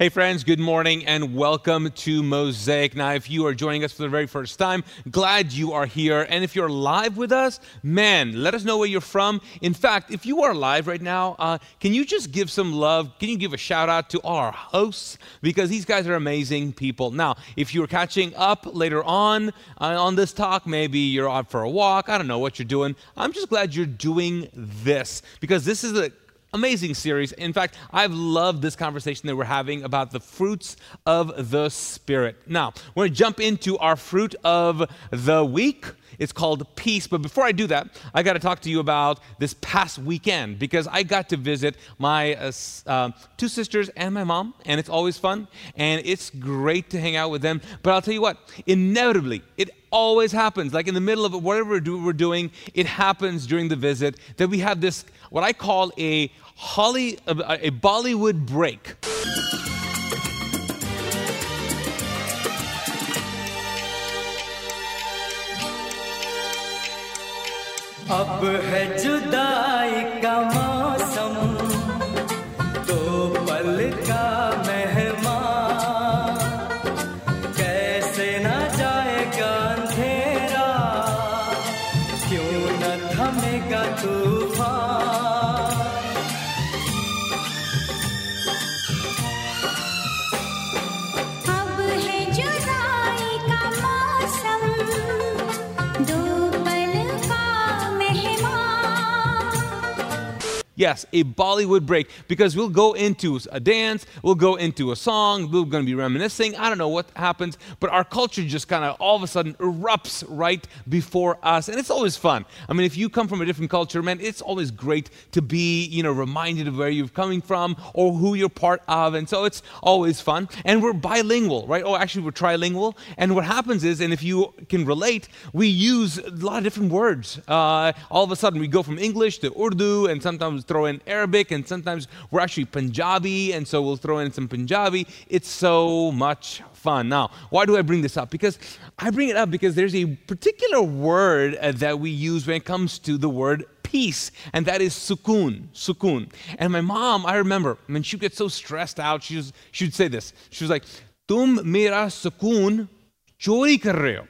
Hey, friends, good morning and welcome to Mosaic. Now, if you are joining us for the very first time, glad you are here. And if you're live with us, man, let us know where you're from. In fact, if you are live right now, uh, can you just give some love? Can you give a shout out to our hosts? Because these guys are amazing people. Now, if you're catching up later on uh, on this talk, maybe you're out for a walk, I don't know what you're doing. I'm just glad you're doing this because this is a amazing series. In fact, I've loved this conversation that we're having about the fruits of the Spirit. Now, we're going to jump into our fruit of the week. It's called peace. But before I do that, I got to talk to you about this past weekend because I got to visit my uh, uh, two sisters and my mom, and it's always fun and it's great to hang out with them. But I'll tell you what, inevitably, it always happens. Like in the middle of whatever we're doing, it happens during the visit that we have this, what I call a Holly, a, a Bollywood break. अब है जुदाई A Bollywood break because we'll go into a dance, we'll go into a song, we're going to be reminiscing. I don't know what happens, but our culture just kind of all of a sudden erupts right before us, and it's always fun. I mean, if you come from a different culture, man, it's always great to be, you know, reminded of where you're coming from or who you're part of, and so it's always fun. And we're bilingual, right? Oh, actually, we're trilingual. And what happens is, and if you can relate, we use a lot of different words. Uh, all of a sudden, we go from English to Urdu, and sometimes throw in Arabic, and sometimes we're actually Punjabi, and so we'll throw in some Punjabi. It's so much fun. Now, why do I bring this up? Because I bring it up because there's a particular word uh, that we use when it comes to the word peace, and that is sukoon, sukoon. And my mom, I remember, when she gets so stressed out, she, was, she would say this. She was like, Tum mera sukoon chori kar rahe.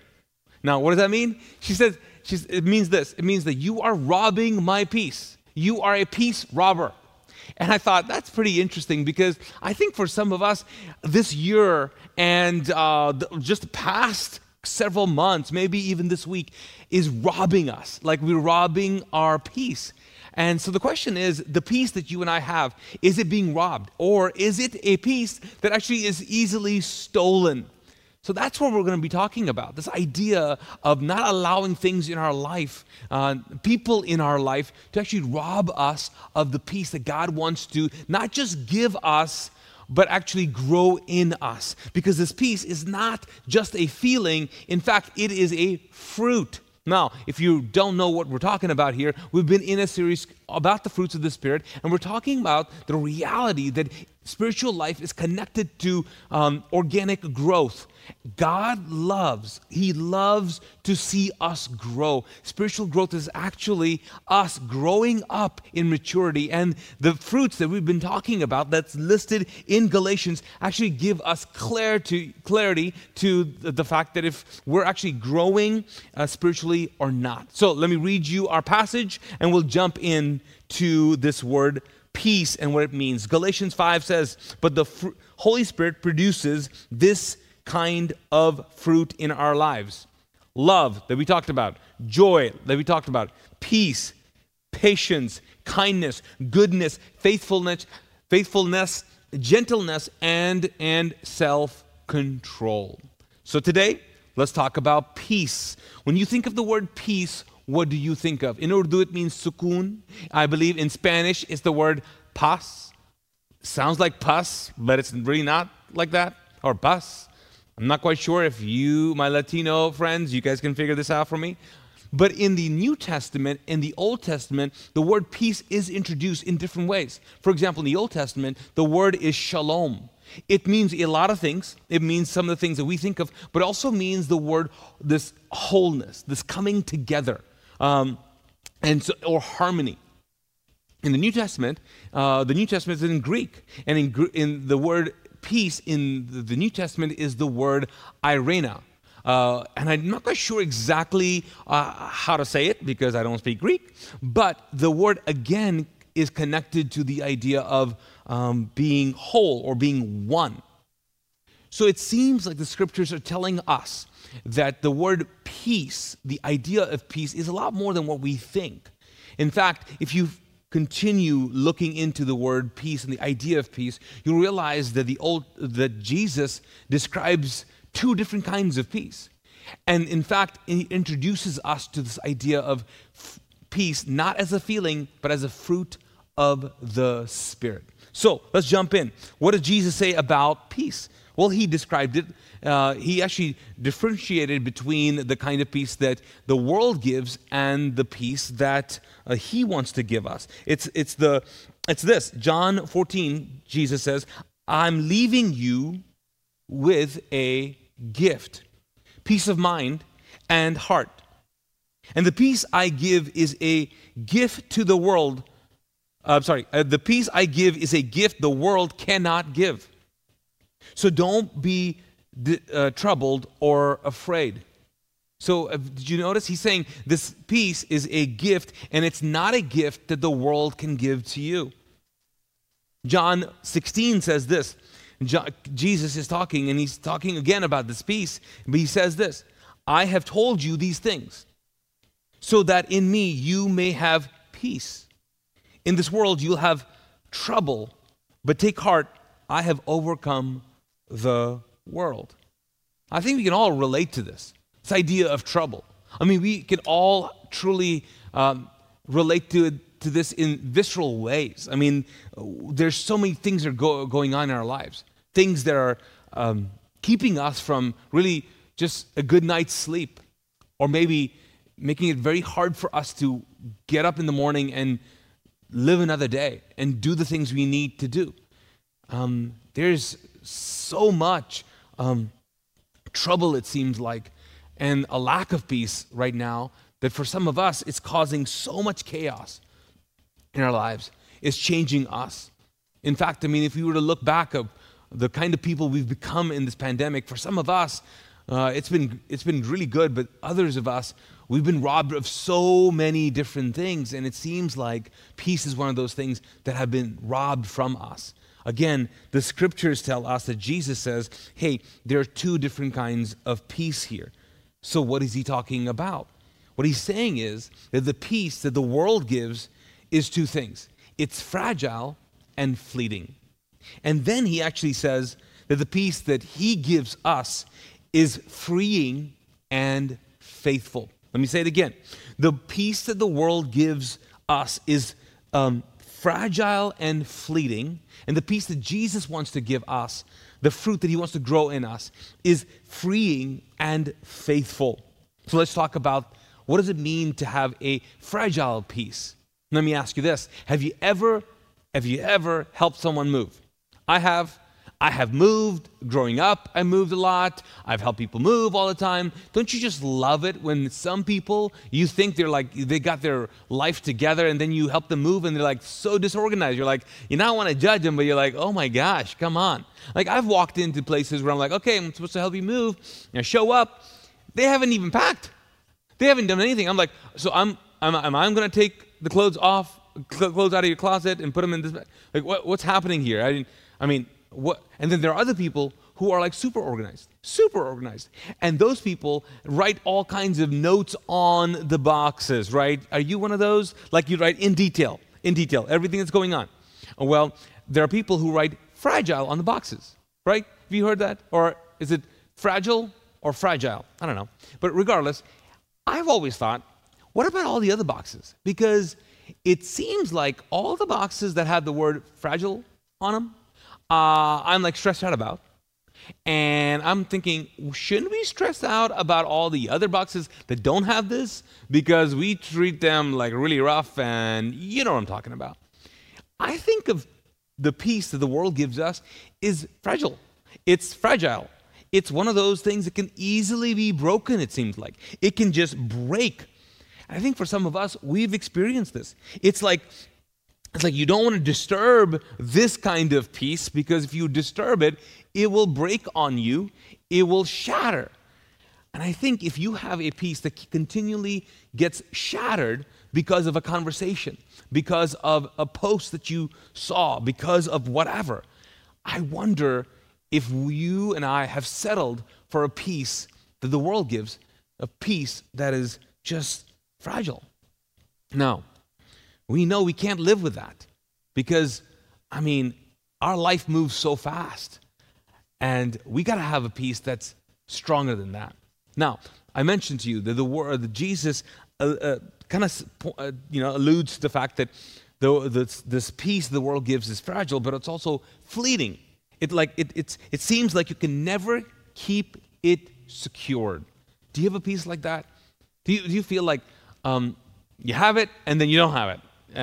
Now, what does that mean? She says, she's, it means this it means that you are robbing my peace. You are a peace robber. And I thought that's pretty interesting because I think for some of us, this year and uh, just past several months, maybe even this week, is robbing us. Like we're robbing our peace. And so the question is the peace that you and I have, is it being robbed? Or is it a peace that actually is easily stolen? So that's what we're going to be talking about this idea of not allowing things in our life, uh, people in our life, to actually rob us of the peace that God wants to not just give us, but actually grow in us. Because this peace is not just a feeling, in fact, it is a fruit. Now, if you don't know what we're talking about here, we've been in a series about the fruits of the Spirit, and we're talking about the reality that spiritual life is connected to um, organic growth. God loves, He loves to see us grow. Spiritual growth is actually us growing up in maturity. And the fruits that we've been talking about, that's listed in Galatians, actually give us clarity, clarity to the, fact that if we're actually growing uh, spiritually or not. So let me read you our passage, and we'll jump in to this word peace and what it means. Galatians 5 says, But the fr- Holy Spirit produces this kind of fruit in our lives love that we talked about, joy that we talked about, peace, patience, kindness, goodness, faithfulness, faithfulness, gentleness, and, and self control. So today, let's talk about peace. When you think of the word peace, what do you think of? In Urdu, it means sukoon. I believe in Spanish, it's the word paz. Sounds like pus, but it's really not like that. Or paz. I'm not quite sure if you, my Latino friends, you guys can figure this out for me. But in the New Testament, in the Old Testament, the word peace is introduced in different ways. For example, in the Old Testament, the word is shalom. It means a lot of things. It means some of the things that we think of, but also means the word, this wholeness, this coming together, um, and so, or harmony. In the New Testament, uh, the New Testament is in Greek, and in, in the word peace in the- New Testament is the word irena. Uh, and I'm not quite sure exactly uh, how to say it because I don't speak Greek, but the word again is connected to the idea of um, being whole or being one. So it seems like the scriptures are telling us that the word peace, the idea of peace, is a lot more than what we think. In fact, if you continue looking into the word peace and the idea of peace, you'll realize that the old that Jesus describes two different kinds of peace. And in fact, he introduces us to this idea of f- peace not as a feeling, but as a fruit of the Spirit. So let's jump in. What does Jesus say about peace? Well, he described it. Uh, he actually differentiated between the kind of peace that the world gives and the peace that uh, he wants to give us. It's, it's, the, it's this John 14, Jesus says, I'm leaving you with a gift peace of mind and heart. And the peace I give is a gift to the world. I'm sorry, uh, the peace I give is a gift the world cannot give. So don't be uh, troubled or afraid. So, uh, did you notice? He's saying this peace is a gift, and it's not a gift that the world can give to you. John 16 says this. Jo- Jesus is talking, and he's talking again about this peace, but he says this I have told you these things so that in me you may have peace. In this world you'll have trouble, but take heart, I have overcome the world. I think we can all relate to this this idea of trouble. I mean, we can all truly um, relate to to this in visceral ways. I mean, there's so many things that are go, going on in our lives, things that are um, keeping us from really just a good night's sleep, or maybe making it very hard for us to get up in the morning and live another day and do the things we need to do. Um, there's so much um, trouble, it seems like, and a lack of peace right now that for some of us, it's causing so much chaos in our lives. It's changing us. In fact, I mean, if we were to look back of the kind of people we've become in this pandemic, for some of us, uh, it's been it's been really good, but others of us, we've been robbed of so many different things, and it seems like peace is one of those things that have been robbed from us. Again, the scriptures tell us that Jesus says, "Hey, there are two different kinds of peace here." So, what is he talking about? What he's saying is that the peace that the world gives is two things it's fragile and fleeting. And then he actually says that the peace that he gives us is freeing and faithful. Let me say it again. The peace that the world gives us is um, fragile and fleeting. And the peace that Jesus wants to give us, the fruit that he wants to grow in us, is freeing and faithful. So let's talk about what does it mean to have a fragile peace? Let me ask you this. Have you ever have you ever helped someone move? I have. I have moved growing up. I moved a lot. I've helped people move all the time. Don't you just love it when some people you think they're like they got their life together and then you help them move and they're like so disorganized. You're like you not want to judge them, but you're like, oh my gosh, come on. Like I've walked into places where I'm like, okay, I'm supposed to help you move. And I show up, they haven't even packed. They haven't done anything. I'm like, so I'm, am I'm going to take the clothes off, cl- clothes out of your closet and put them in this? Bag? Like, what, what's happening here? I, didn't, I mean, what? And then there are other people who are like super organized, super organized. And those people write all kinds of notes on the boxes, right? Are you one of those? Like you write in detail, in detail, everything that's going on. Well, there are people who write fragile on the boxes, right? Have you heard that? Or is it fragile or fragile? I don't know. But regardless, I've always thought, what about all the other boxes? Because it seems like all the boxes that have the word fragile on them, uh, I'm like stressed out about. And I'm thinking, shouldn't we stress out about all the other boxes that don't have this? Because we treat them like really rough, and you know what I'm talking about. I think of the peace that the world gives us is fragile. It's fragile. It's one of those things that can easily be broken, it seems like. It can just break. I think for some of us, we've experienced this. It's like It's like you don't want to disturb this kind of peace because if you disturb it, it will break on you, it will shatter. And I think if you have a peace that continually gets shattered because of a conversation, because of a post that you saw, because of whatever, I wonder if you and I have settled for a peace that the world gives, a peace that is just fragile. Now, we know we can't live with that because, I mean, our life moves so fast. And we got to have a peace that's stronger than that. Now, I mentioned to you that the word that Jesus uh, uh, kind of uh, you know alludes to the fact that the, this, this peace the world gives is fragile, but it's also fleeting. It like it, it's, it seems like you can never keep it secured. Do you have a peace like that? Do you, do you feel like um, you have it and then you don't have it, uh,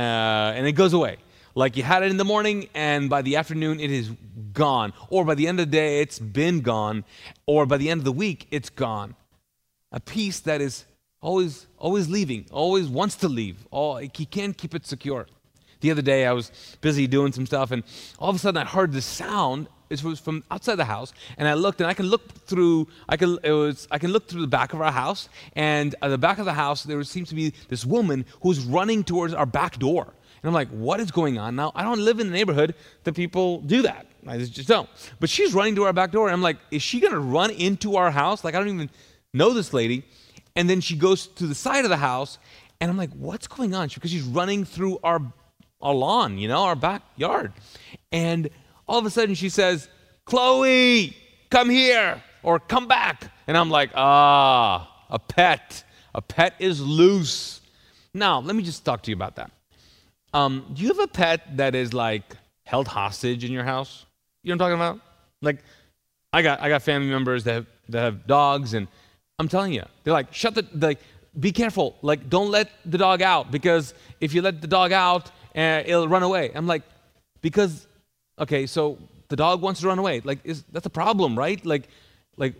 and it goes away? Like you had it in the morning, and by the afternoon it is gone, or by the end of the day it's been gone, or by the end of the week it's gone. A peace that is always, always leaving, always wants to leave. All, he can't keep it secure. The other day I was busy doing some stuff, and all of a sudden I heard this sound. It was from outside the house, and I looked, and I can look through. I can it was I can look through the back of our house, and at the back of the house there seems to be this woman who's running towards our back door. And I'm like, what is going on? Now, I don't live in the neighborhood that people do that. I just don't. But she's running to our back door. And I'm like, is she going to run into our house? Like, I don't even know this lady. And then she goes to the side of the house. And I'm like, what's going on? Because she's running through our, our lawn, you know, our backyard. And all of a sudden she says, Chloe, come here or come back. And I'm like, ah, a pet. A pet is loose. Now, let me just talk to you about that. Um, do you have a pet that is like held hostage in your house? You know what I'm talking about? Like, I got I got family members that have, that have dogs, and I'm telling you, they're like, shut the like, be careful, like, don't let the dog out because if you let the dog out, uh, it'll run away. I'm like, because, okay, so the dog wants to run away. Like, is that's a problem, right? Like, like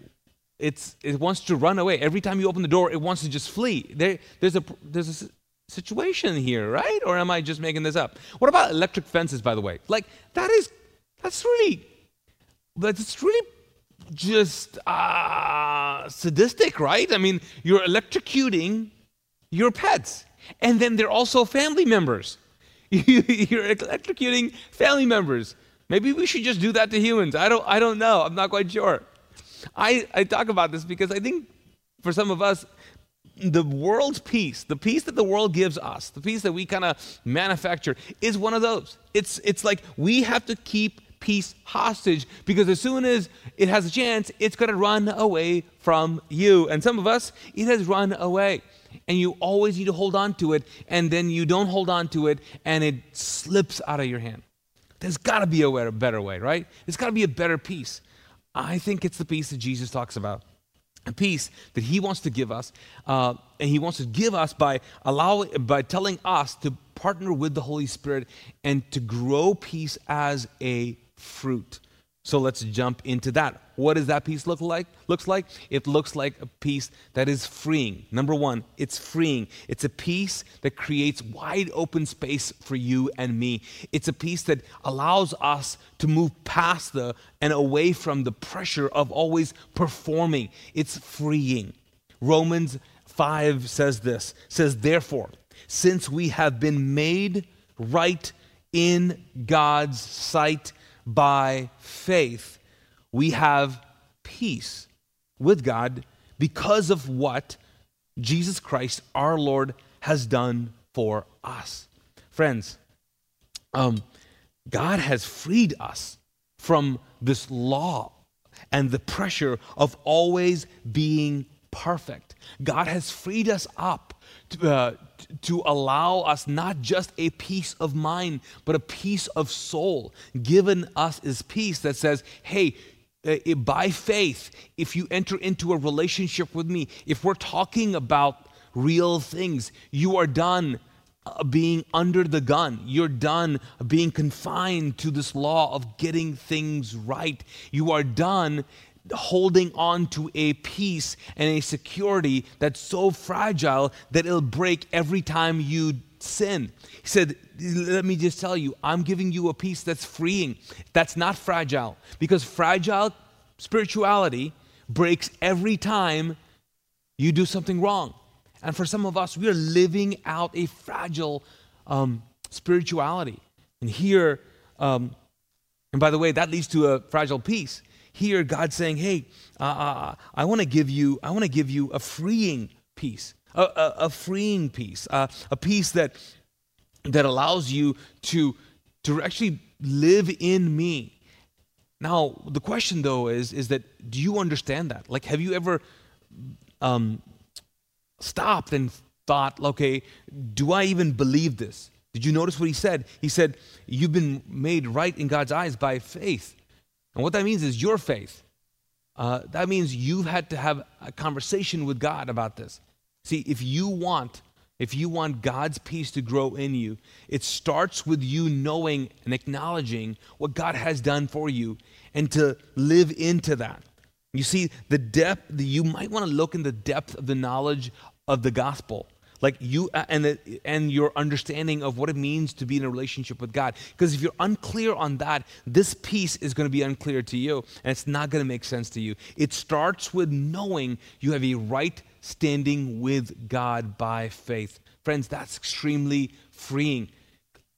it's it wants to run away every time you open the door. It wants to just flee. There, there's a there's a situation here, right? Or am I just making this up? What about electric fences, by the way? Like, that is, that's really, that's really just uh, sadistic, right? I mean, you're electrocuting your pets, and then they're also family members. you're electrocuting family members. Maybe we should just do that to humans. I don't, I don't know. I'm not quite sure. I, I talk about this because I think for some of us, the world's peace, the peace that the world gives us, the peace that we kind of manufacture, is one of those. It's, it's like we have to keep peace hostage because as soon as it has a chance, it's going to run away from you. And some of us, it has run away. And you always need to hold on to it, and then you don't hold on to it, and it slips out of your hand. There's got to be a better way, right? There's got to be a better peace. I think it's the peace that Jesus talks about a peace that he wants to give us uh, and he wants to give us by allowing by telling us to partner with the holy spirit and to grow peace as a fruit so let's jump into that. What does that peace look like? Looks like it looks like a peace that is freeing. Number 1, it's freeing. It's a peace that creates wide open space for you and me. It's a peace that allows us to move past the and away from the pressure of always performing. It's freeing. Romans 5 says this. Says therefore, since we have been made right in God's sight, by faith, we have peace with God because of what Jesus Christ, our Lord, has done for us. Friends, um, God has freed us from this law and the pressure of always being perfect. God has freed us up to, uh, to allow us not just a peace of mind, but a peace of soul. Given us is peace that says, hey, uh, by faith, if you enter into a relationship with me, if we're talking about real things, you are done uh, being under the gun. You're done being confined to this law of getting things right. You are done holding on to a peace and a security that's so fragile that it'll break every time you sin. He said, Let me just tell you, I'm giving you a peace that's freeing, that's not fragile. Because fragile spirituality breaks every time you do something wrong. And for some of us, we are living out a fragile um, spirituality. And here, um, and by the way, that leads to a fragile peace. Here, God saying, "Hey, uh, uh, I want to give you, I want to give you a freeing peace, a, a, a freeing peace, uh, a peace that that allows you to to actually live in me." Now, the question though is, is that do you understand that? Like, have you ever um, stopped and thought, okay, do I even believe this? Did you notice what he said? He said, You've been made right in God's eyes by faith. And what that means is your faith. Uh, that means you've had to have a conversation with God about this. See, if you want, if you want God's peace to grow in you, it starts with you knowing and acknowledging what God has done for you and to live into that. You see, the depth, you might want to look in the depth of the knowledge of the gospel like you uh, and the, and your understanding of what it means to be in a relationship with God. Because if you're unclear on that this peace is going to be unclear to you and it's not going to make sense to you. It starts with knowing you have a right standing with God by faith. Friends that's extremely freeing.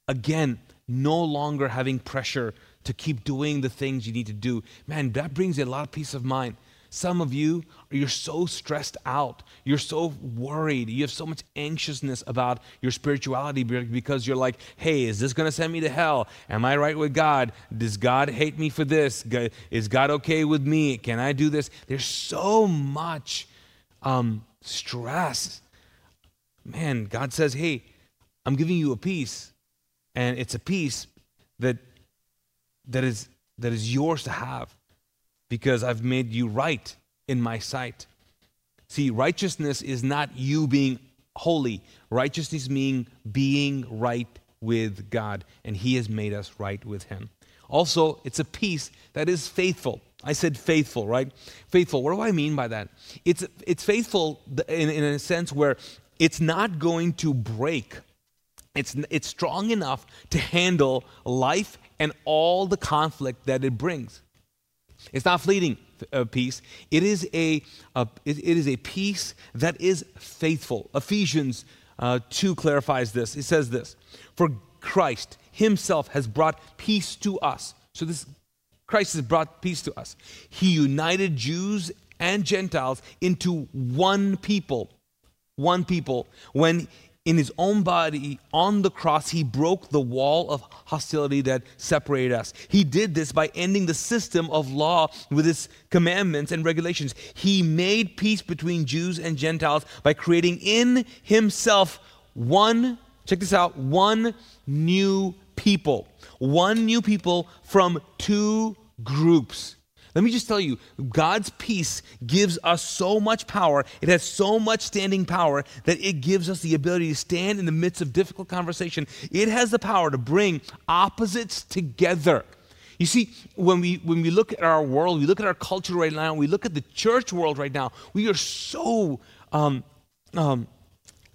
Again no longer having pressure to keep doing the things you need to do. Man that brings a lot of peace of mind some of you, you're so stressed out. You're so worried. You have so much anxiousness about your spirituality because you're like, hey, is this going to send me to hell? Am I right with God? Does God hate me for this? Is God okay with me? Can I do this? There's so much um, stress. Man, God says, hey, I'm giving you a peace, and it's a peace that, that, is, that is yours to have because I've made you right in my sight. See, righteousness is not you being holy, righteousness meaning being right with God, and He has made us right with Him. Also, it's a peace that is faithful. I said faithful, right? Faithful. What do I mean by that? It's, it's faithful in, in a sense where it's not going to break. It's, it's strong enough to handle life and all the conflict that it brings. It's not fleeting uh, peace. It is a, it, it is a peace that is faithful. Ephesians uh, 2 clarifies this. It says this For Christ himself has brought peace to us. So this Christ has brought peace to us. He united Jews and Gentiles into one people. One people when in his own body on the cross, he broke the wall of hostility that separated us. He did this by ending the system of law with his commandments and regulations. He made peace between Jews and Gentiles by creating in himself one, check this out, one new people. One new people from two groups. Let me just tell you, God's peace gives us so much power. It has so much standing power that it gives us the ability to stand in the midst of difficult conversation. It has the power to bring opposites together. You see, when we when we look at our world, we look at our culture right now, we look at the church world right now, we are so um, um,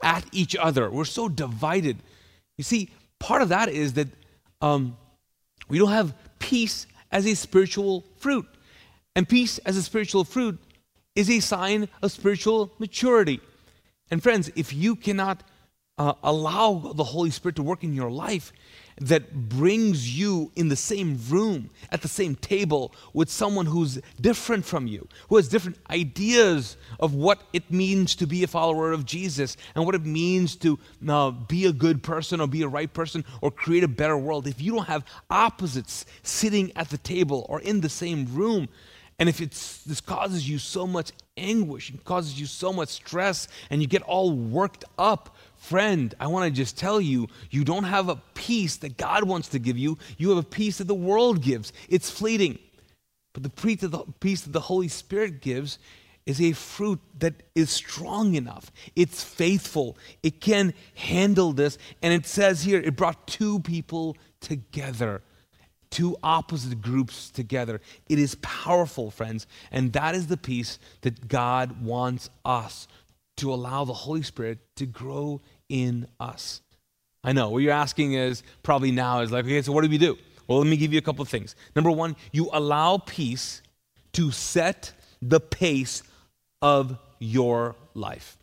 at each other. We're so divided. You see, part of that is that um, we don't have peace as a spiritual fruit. And peace as a spiritual fruit is a sign of spiritual maturity. And friends, if you cannot uh, allow the Holy Spirit to work in your life that brings you in the same room, at the same table with someone who's different from you, who has different ideas of what it means to be a follower of Jesus and what it means to uh, be a good person or be a right person or create a better world. If you don't have opposites sitting at the table or in the same room, and if it's, this causes you so much anguish and causes you so much stress and you get all worked up, friend, I want to just tell you, you don't have a peace that God wants to give you. You have a peace that the world gives. It's fleeting. But the peace that the, Holy Spirit gives is a fruit that is strong enough. It's faithful. It can handle this. And it says here, it brought two people together two opposite groups together. It is powerful, friends. And that is the peace that God wants us to allow the Holy Spirit to grow in us. I know. What you're asking is probably now is like, okay, so what do we do? Well, let me give you a couple of things. Number one, you allow peace to set the pace of your life.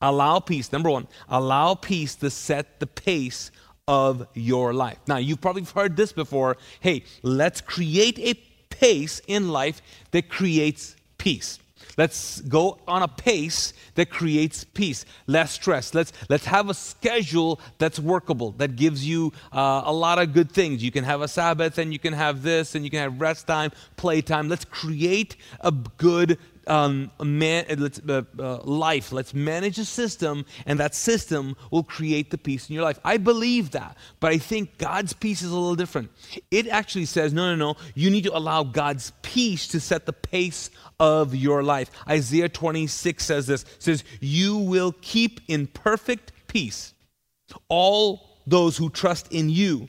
Allow peace. Number one, allow peace to set the pace of your life. Now, you've probably heard this before. Hey, let's create a pace in life that creates peace. Let's go on a pace that creates peace, less stress. Let's, let's have a schedule that's workable, that gives you uh, a lot of good things. You can have a Sabbath and you can have this and you can have rest time, play time. Let's create a good um, man, uh, let's, uh, uh, life. Let's manage a system, and that system will create the peace in your life. I believe that, but I think God's peace is a little different. It actually says, no, no, no, you need to allow God's peace to set the pace of your life. Isaiah 26 says this says, You will keep in perfect peace all those who trust in you,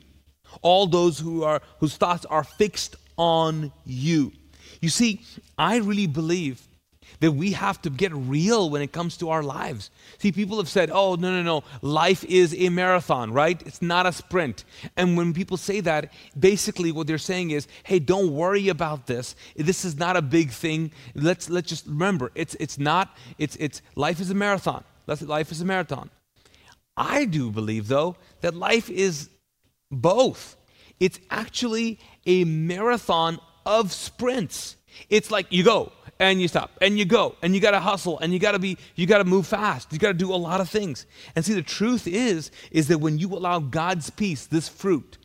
all those who are whose thoughts are fixed on you. You see, I really believe that we have to get real when it comes to our lives. See, people have said, oh, no, no, no, life is a marathon, right? It's not a sprint. And when people say that, basically what they're saying is, hey, don't worry about this. This is not a big thing. Let's, let's just remember, it's, it's not, it's, it's, life is a marathon. Life is a marathon. I do believe, though, that life is both. It's actually a marathon of sprints. It's like you go and you stop and you go and you got to hustle and you got to be you got to move fast. You got to do a lot of things. And see the truth is is that when you allow God's peace, this fruit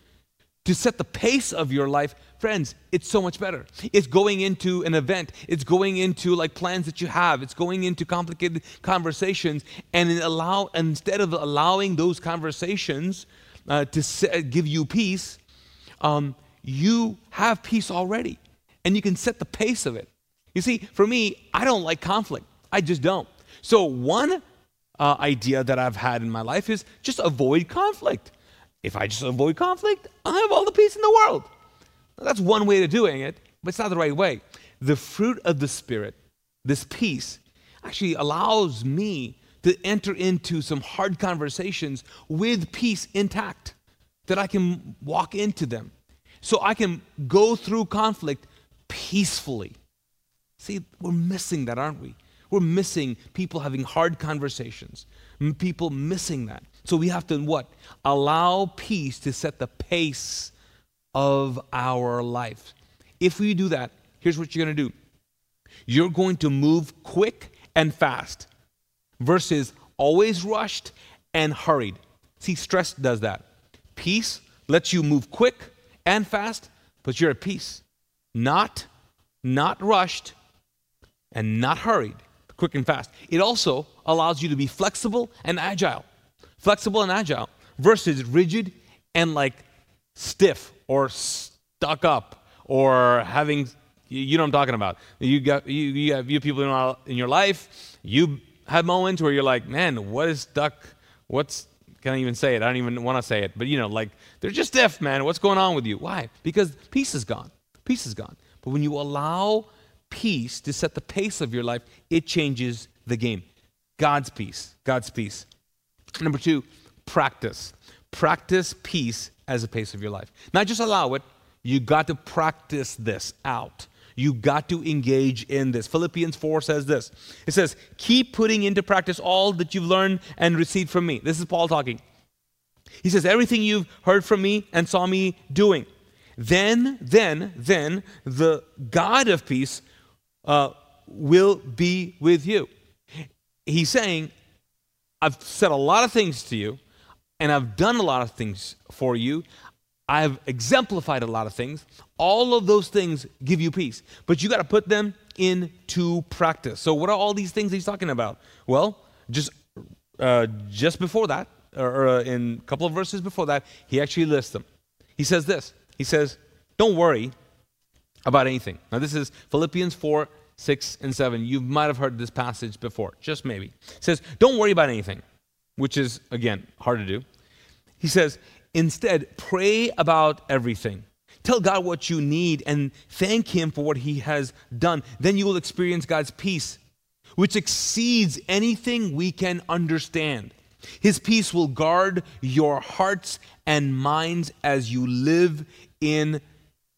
to set the pace of your life, friends, it's so much better. It's going into an event, it's going into like plans that you have, it's going into complicated conversations and allow instead of allowing those conversations uh, to se- give you peace, um, you have peace already and you can set the pace of it. You see, for me, I don't like conflict. I just don't. So, one uh, idea that I've had in my life is just avoid conflict. If I just avoid conflict, I have all the peace in the world. That's one way of doing it, but it's not the right way. The fruit of the Spirit, this peace, actually allows me to enter into some hard conversations with peace intact, that I can walk into them so I can go through conflict peacefully. See, we're missing that, aren't we? We're missing people having hard conversations, people missing that. So we have to what? Allow peace to set the pace of our life. If we do that, here's what you're going to do you're going to move quick and fast versus always rushed and hurried. See, stress does that. Peace lets you move quick and fast, but you're at peace. Not, not rushed and not hurried, quick and fast. It also allows you to be flexible and agile. Flexible and agile versus rigid and like stiff or stuck up or having you know what I'm talking about. You got you, you have you people in, in your life. You have moments where you're like, man, what is stuck? What's can I even say it? I don't even want to say it. But you know, like they're just stiff, man. What's going on with you? Why? Because peace is gone. Peace is gone. But when you allow peace to set the pace of your life, it changes the game. God's peace. God's peace. Number two, practice. Practice peace as a pace of your life. Not just allow it, you got to practice this out. You got to engage in this. Philippians 4 says this it says, Keep putting into practice all that you've learned and received from me. This is Paul talking. He says, Everything you've heard from me and saw me doing. Then, then, then the God of peace uh, will be with you. He's saying, I've said a lot of things to you, and I've done a lot of things for you. I've exemplified a lot of things. All of those things give you peace, but you got to put them into practice. So, what are all these things he's talking about? Well, just uh, just before that, or, uh, in a couple of verses before that, he actually lists them. He says this. He says, "Don't worry about anything." Now, this is Philippians four, six, and seven. You might have heard this passage before, just maybe. It says, "Don't worry about anything," which is again hard to do. He says, Instead, pray about everything. Tell God what you need and thank Him for what He has done. Then you will experience God's peace, which exceeds anything we can understand. His peace will guard your hearts and minds as you live in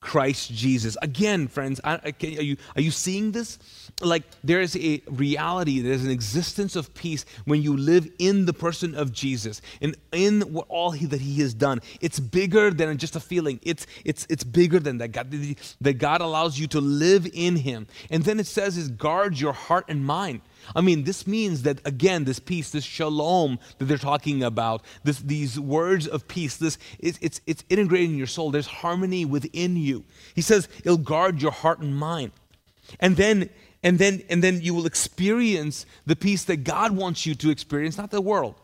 Christ Jesus. Again, friends, are, you, are you seeing this? Like there is a reality, there's an existence of peace when you live in the person of Jesus and in all he, that he has done. It's bigger than just a feeling. It's, it's, it's bigger than that. God, that God allows you to live in him. And then it says is guard your heart and mind. I mean, this means that again, this peace, this shalom that they're talking about, this, these words of peace, this it's, it's it's integrated in your soul. There's harmony within you. He says it'll guard your heart and mind, and then and then and then you will experience the peace that God wants you to experience, not the world.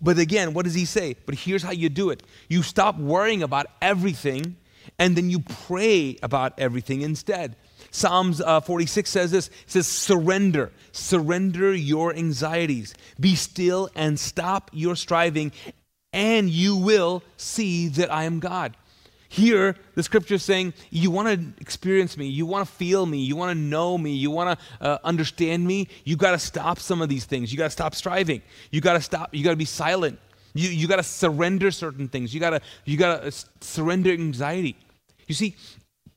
But again, what does he say? But here's how you do it: you stop worrying about everything, and then you pray about everything instead. Psalms uh, 46 says this it says, Surrender, surrender your anxieties. Be still and stop your striving, and you will see that I am God. Here, the scripture is saying, You want to experience me, you want to feel me, you want to know me, you want to uh, understand me, you got to stop some of these things. You got to stop striving. You got to stop, you got to be silent. You, you got to surrender certain things. You got to you got to surrender anxiety. You see,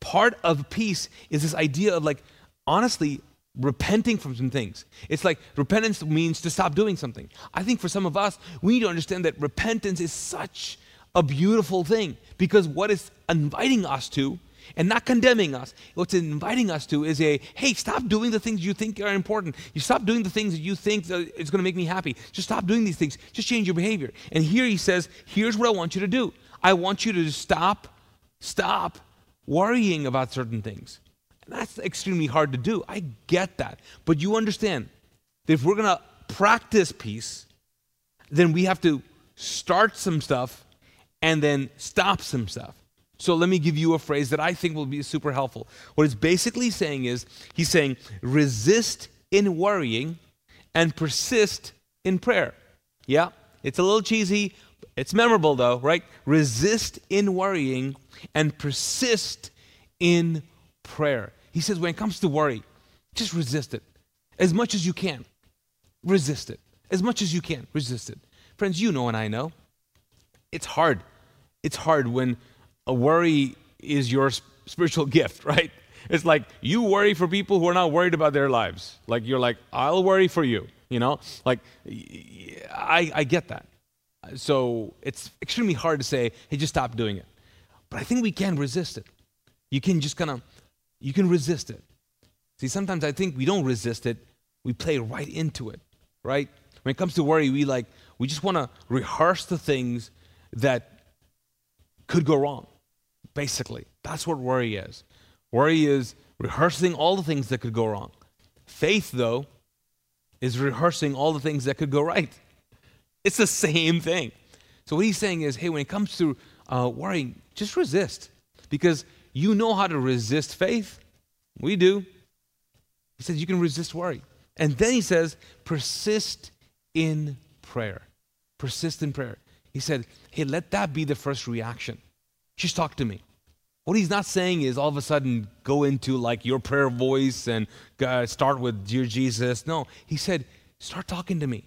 part of peace is this idea of like honestly repenting from some things. It's like repentance means to stop doing something. I think for some of us, we need to understand that repentance is such a beautiful thing because what it's inviting us to and not condemning us. What's inviting us to is a hey, stop doing the things you think are important. You stop doing the things that you think is going to make me happy. Just stop doing these things. Just change your behavior. And here he says, here's what I want you to do. I want you to stop, stop worrying about certain things. And that's extremely hard to do. I get that. But you understand that if we're going to practice peace, then we have to start some stuff and then stop some stuff. So let me give you a phrase that I think will be super helpful. What it's basically saying is he's saying resist in worrying and persist in prayer. Yeah, it's a little cheesy. It's memorable though, right? Resist in worrying and persist in prayer. He says when it comes to worry, just resist it as much as you can. Resist it as much as you can. Resist it. Friends, you know and I know. It's hard. It's hard when a worry is your spiritual gift, right? It's like you worry for people who are not worried about their lives. Like you're like, I'll worry for you, you know? Like, I, I get that. So it's extremely hard to say, hey, just stop doing it. But I think we can resist it. You can just kind of, you can resist it. See, sometimes I think we don't resist it, we play right into it, right? When it comes to worry, we like, we just want to rehearse the things that could go wrong, basically. That's what worry is. Worry is rehearsing all the things that could go wrong. Faith, though, is rehearsing all the things that could go right. It's the same thing. So, what he's saying is hey, when it comes to uh, worrying, just resist because you know how to resist faith. We do. He says you can resist worry. And then he says, persist in prayer. Persist in prayer. He said, hey, let that be the first reaction. Just talk to me. What he's not saying is all of a sudden go into like your prayer voice and uh, start with Dear Jesus. No, he said, start talking to me.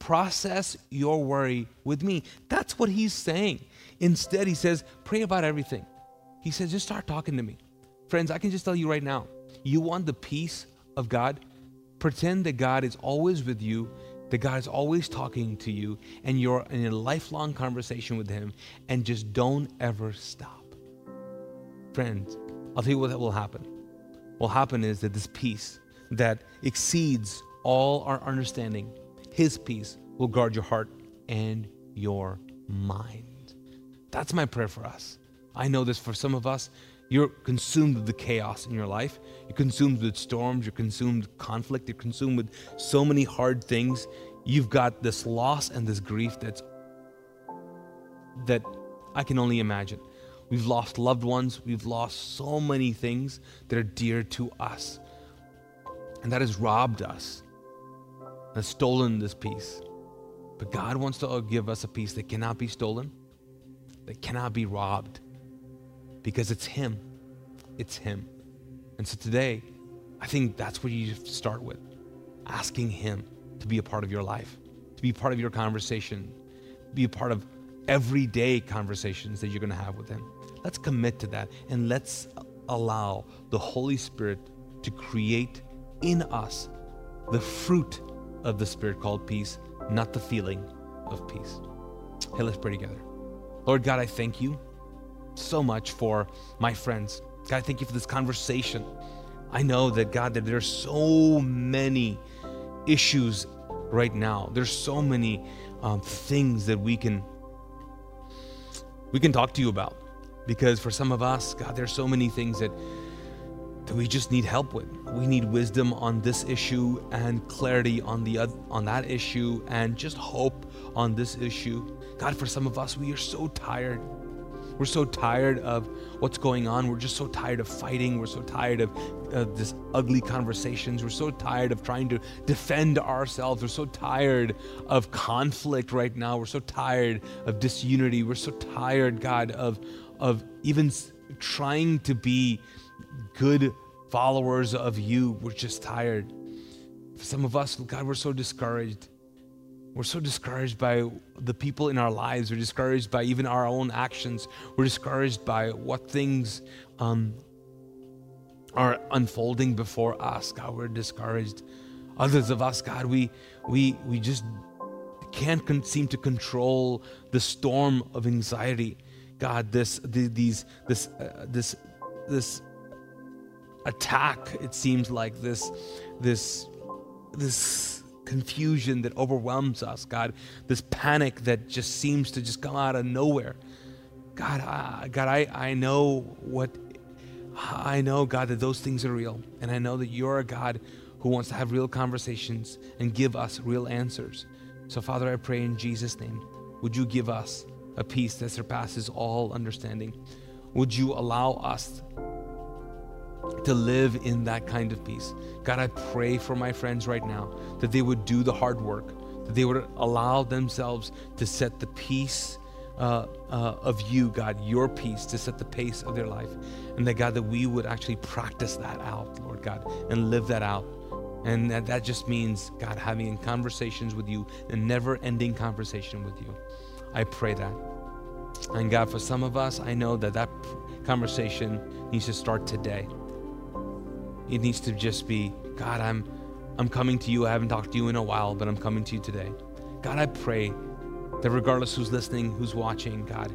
Process your worry with me. That's what he's saying. Instead, he says, pray about everything. He says, just start talking to me. Friends, I can just tell you right now, you want the peace of God? Pretend that God is always with you, that God is always talking to you, and you're in a lifelong conversation with Him, and just don't ever stop. Friends, I'll tell you what will happen. What will happen is that this peace that exceeds all our understanding, His peace will guard your heart and your mind. That's my prayer for us. I know this for some of us. You're consumed with the chaos in your life. You're consumed with storms. You're consumed with conflict. You're consumed with so many hard things. You've got this loss and this grief that's that I can only imagine. We've lost loved ones. We've lost so many things that are dear to us. And that has robbed us, has stolen this peace. But God wants to give us a peace that cannot be stolen, that cannot be robbed, because it's Him. It's Him. And so today, I think that's what you start with asking Him to be a part of your life, to be part of your conversation, be a part of everyday conversations that you're going to have with Him. Let's commit to that and let's allow the Holy Spirit to create in us the fruit of the Spirit called peace, not the feeling of peace. Hey, let's pray together. Lord God, I thank you so much for my friends. God, I thank you for this conversation. I know that, God, that there's so many issues right now. There's so many um, things that we can we can talk to you about because for some of us, God, there's so many things that that we just need help with. We need wisdom on this issue and clarity on the oth- on that issue and just hope on this issue. God, for some of us, we are so tired. We're so tired of what's going on. We're just so tired of fighting. We're so tired of uh, this ugly conversations. We're so tired of trying to defend ourselves. We're so tired of conflict right now. We're so tired of disunity. We're so tired, God, of of even trying to be good followers of you. We're just tired. Some of us, God, we're so discouraged. We're so discouraged by the people in our lives. We're discouraged by even our own actions. We're discouraged by what things um, are unfolding before us. God, we're discouraged. Others of us, God, we we we just can't con- seem to control the storm of anxiety. God, this the, these this uh, this this attack. It seems like this this this confusion that overwhelms us, God, this panic that just seems to just come out of nowhere. God, I, God, I, I know what, I know, God, that those things are real. And I know that you're a God who wants to have real conversations and give us real answers. So, Father, I pray in Jesus' name, would you give us a peace that surpasses all understanding? Would you allow us to live in that kind of peace. God, I pray for my friends right now that they would do the hard work, that they would allow themselves to set the peace uh, uh, of you, God, your peace, to set the pace of their life. And that, God, that we would actually practice that out, Lord God, and live that out. And that, that just means, God, having conversations with you, a never ending conversation with you. I pray that. And God, for some of us, I know that that conversation needs to start today. It needs to just be, God, I'm I'm coming to you. I haven't talked to you in a while, but I'm coming to you today. God, I pray that regardless who's listening, who's watching, God,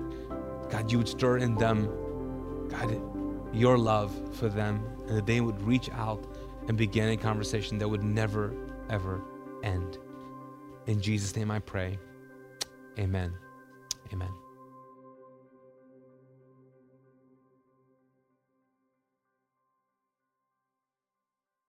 God, you would stir in them, God, your love for them, and that they would reach out and begin a conversation that would never, ever end. In Jesus' name I pray. Amen. Amen.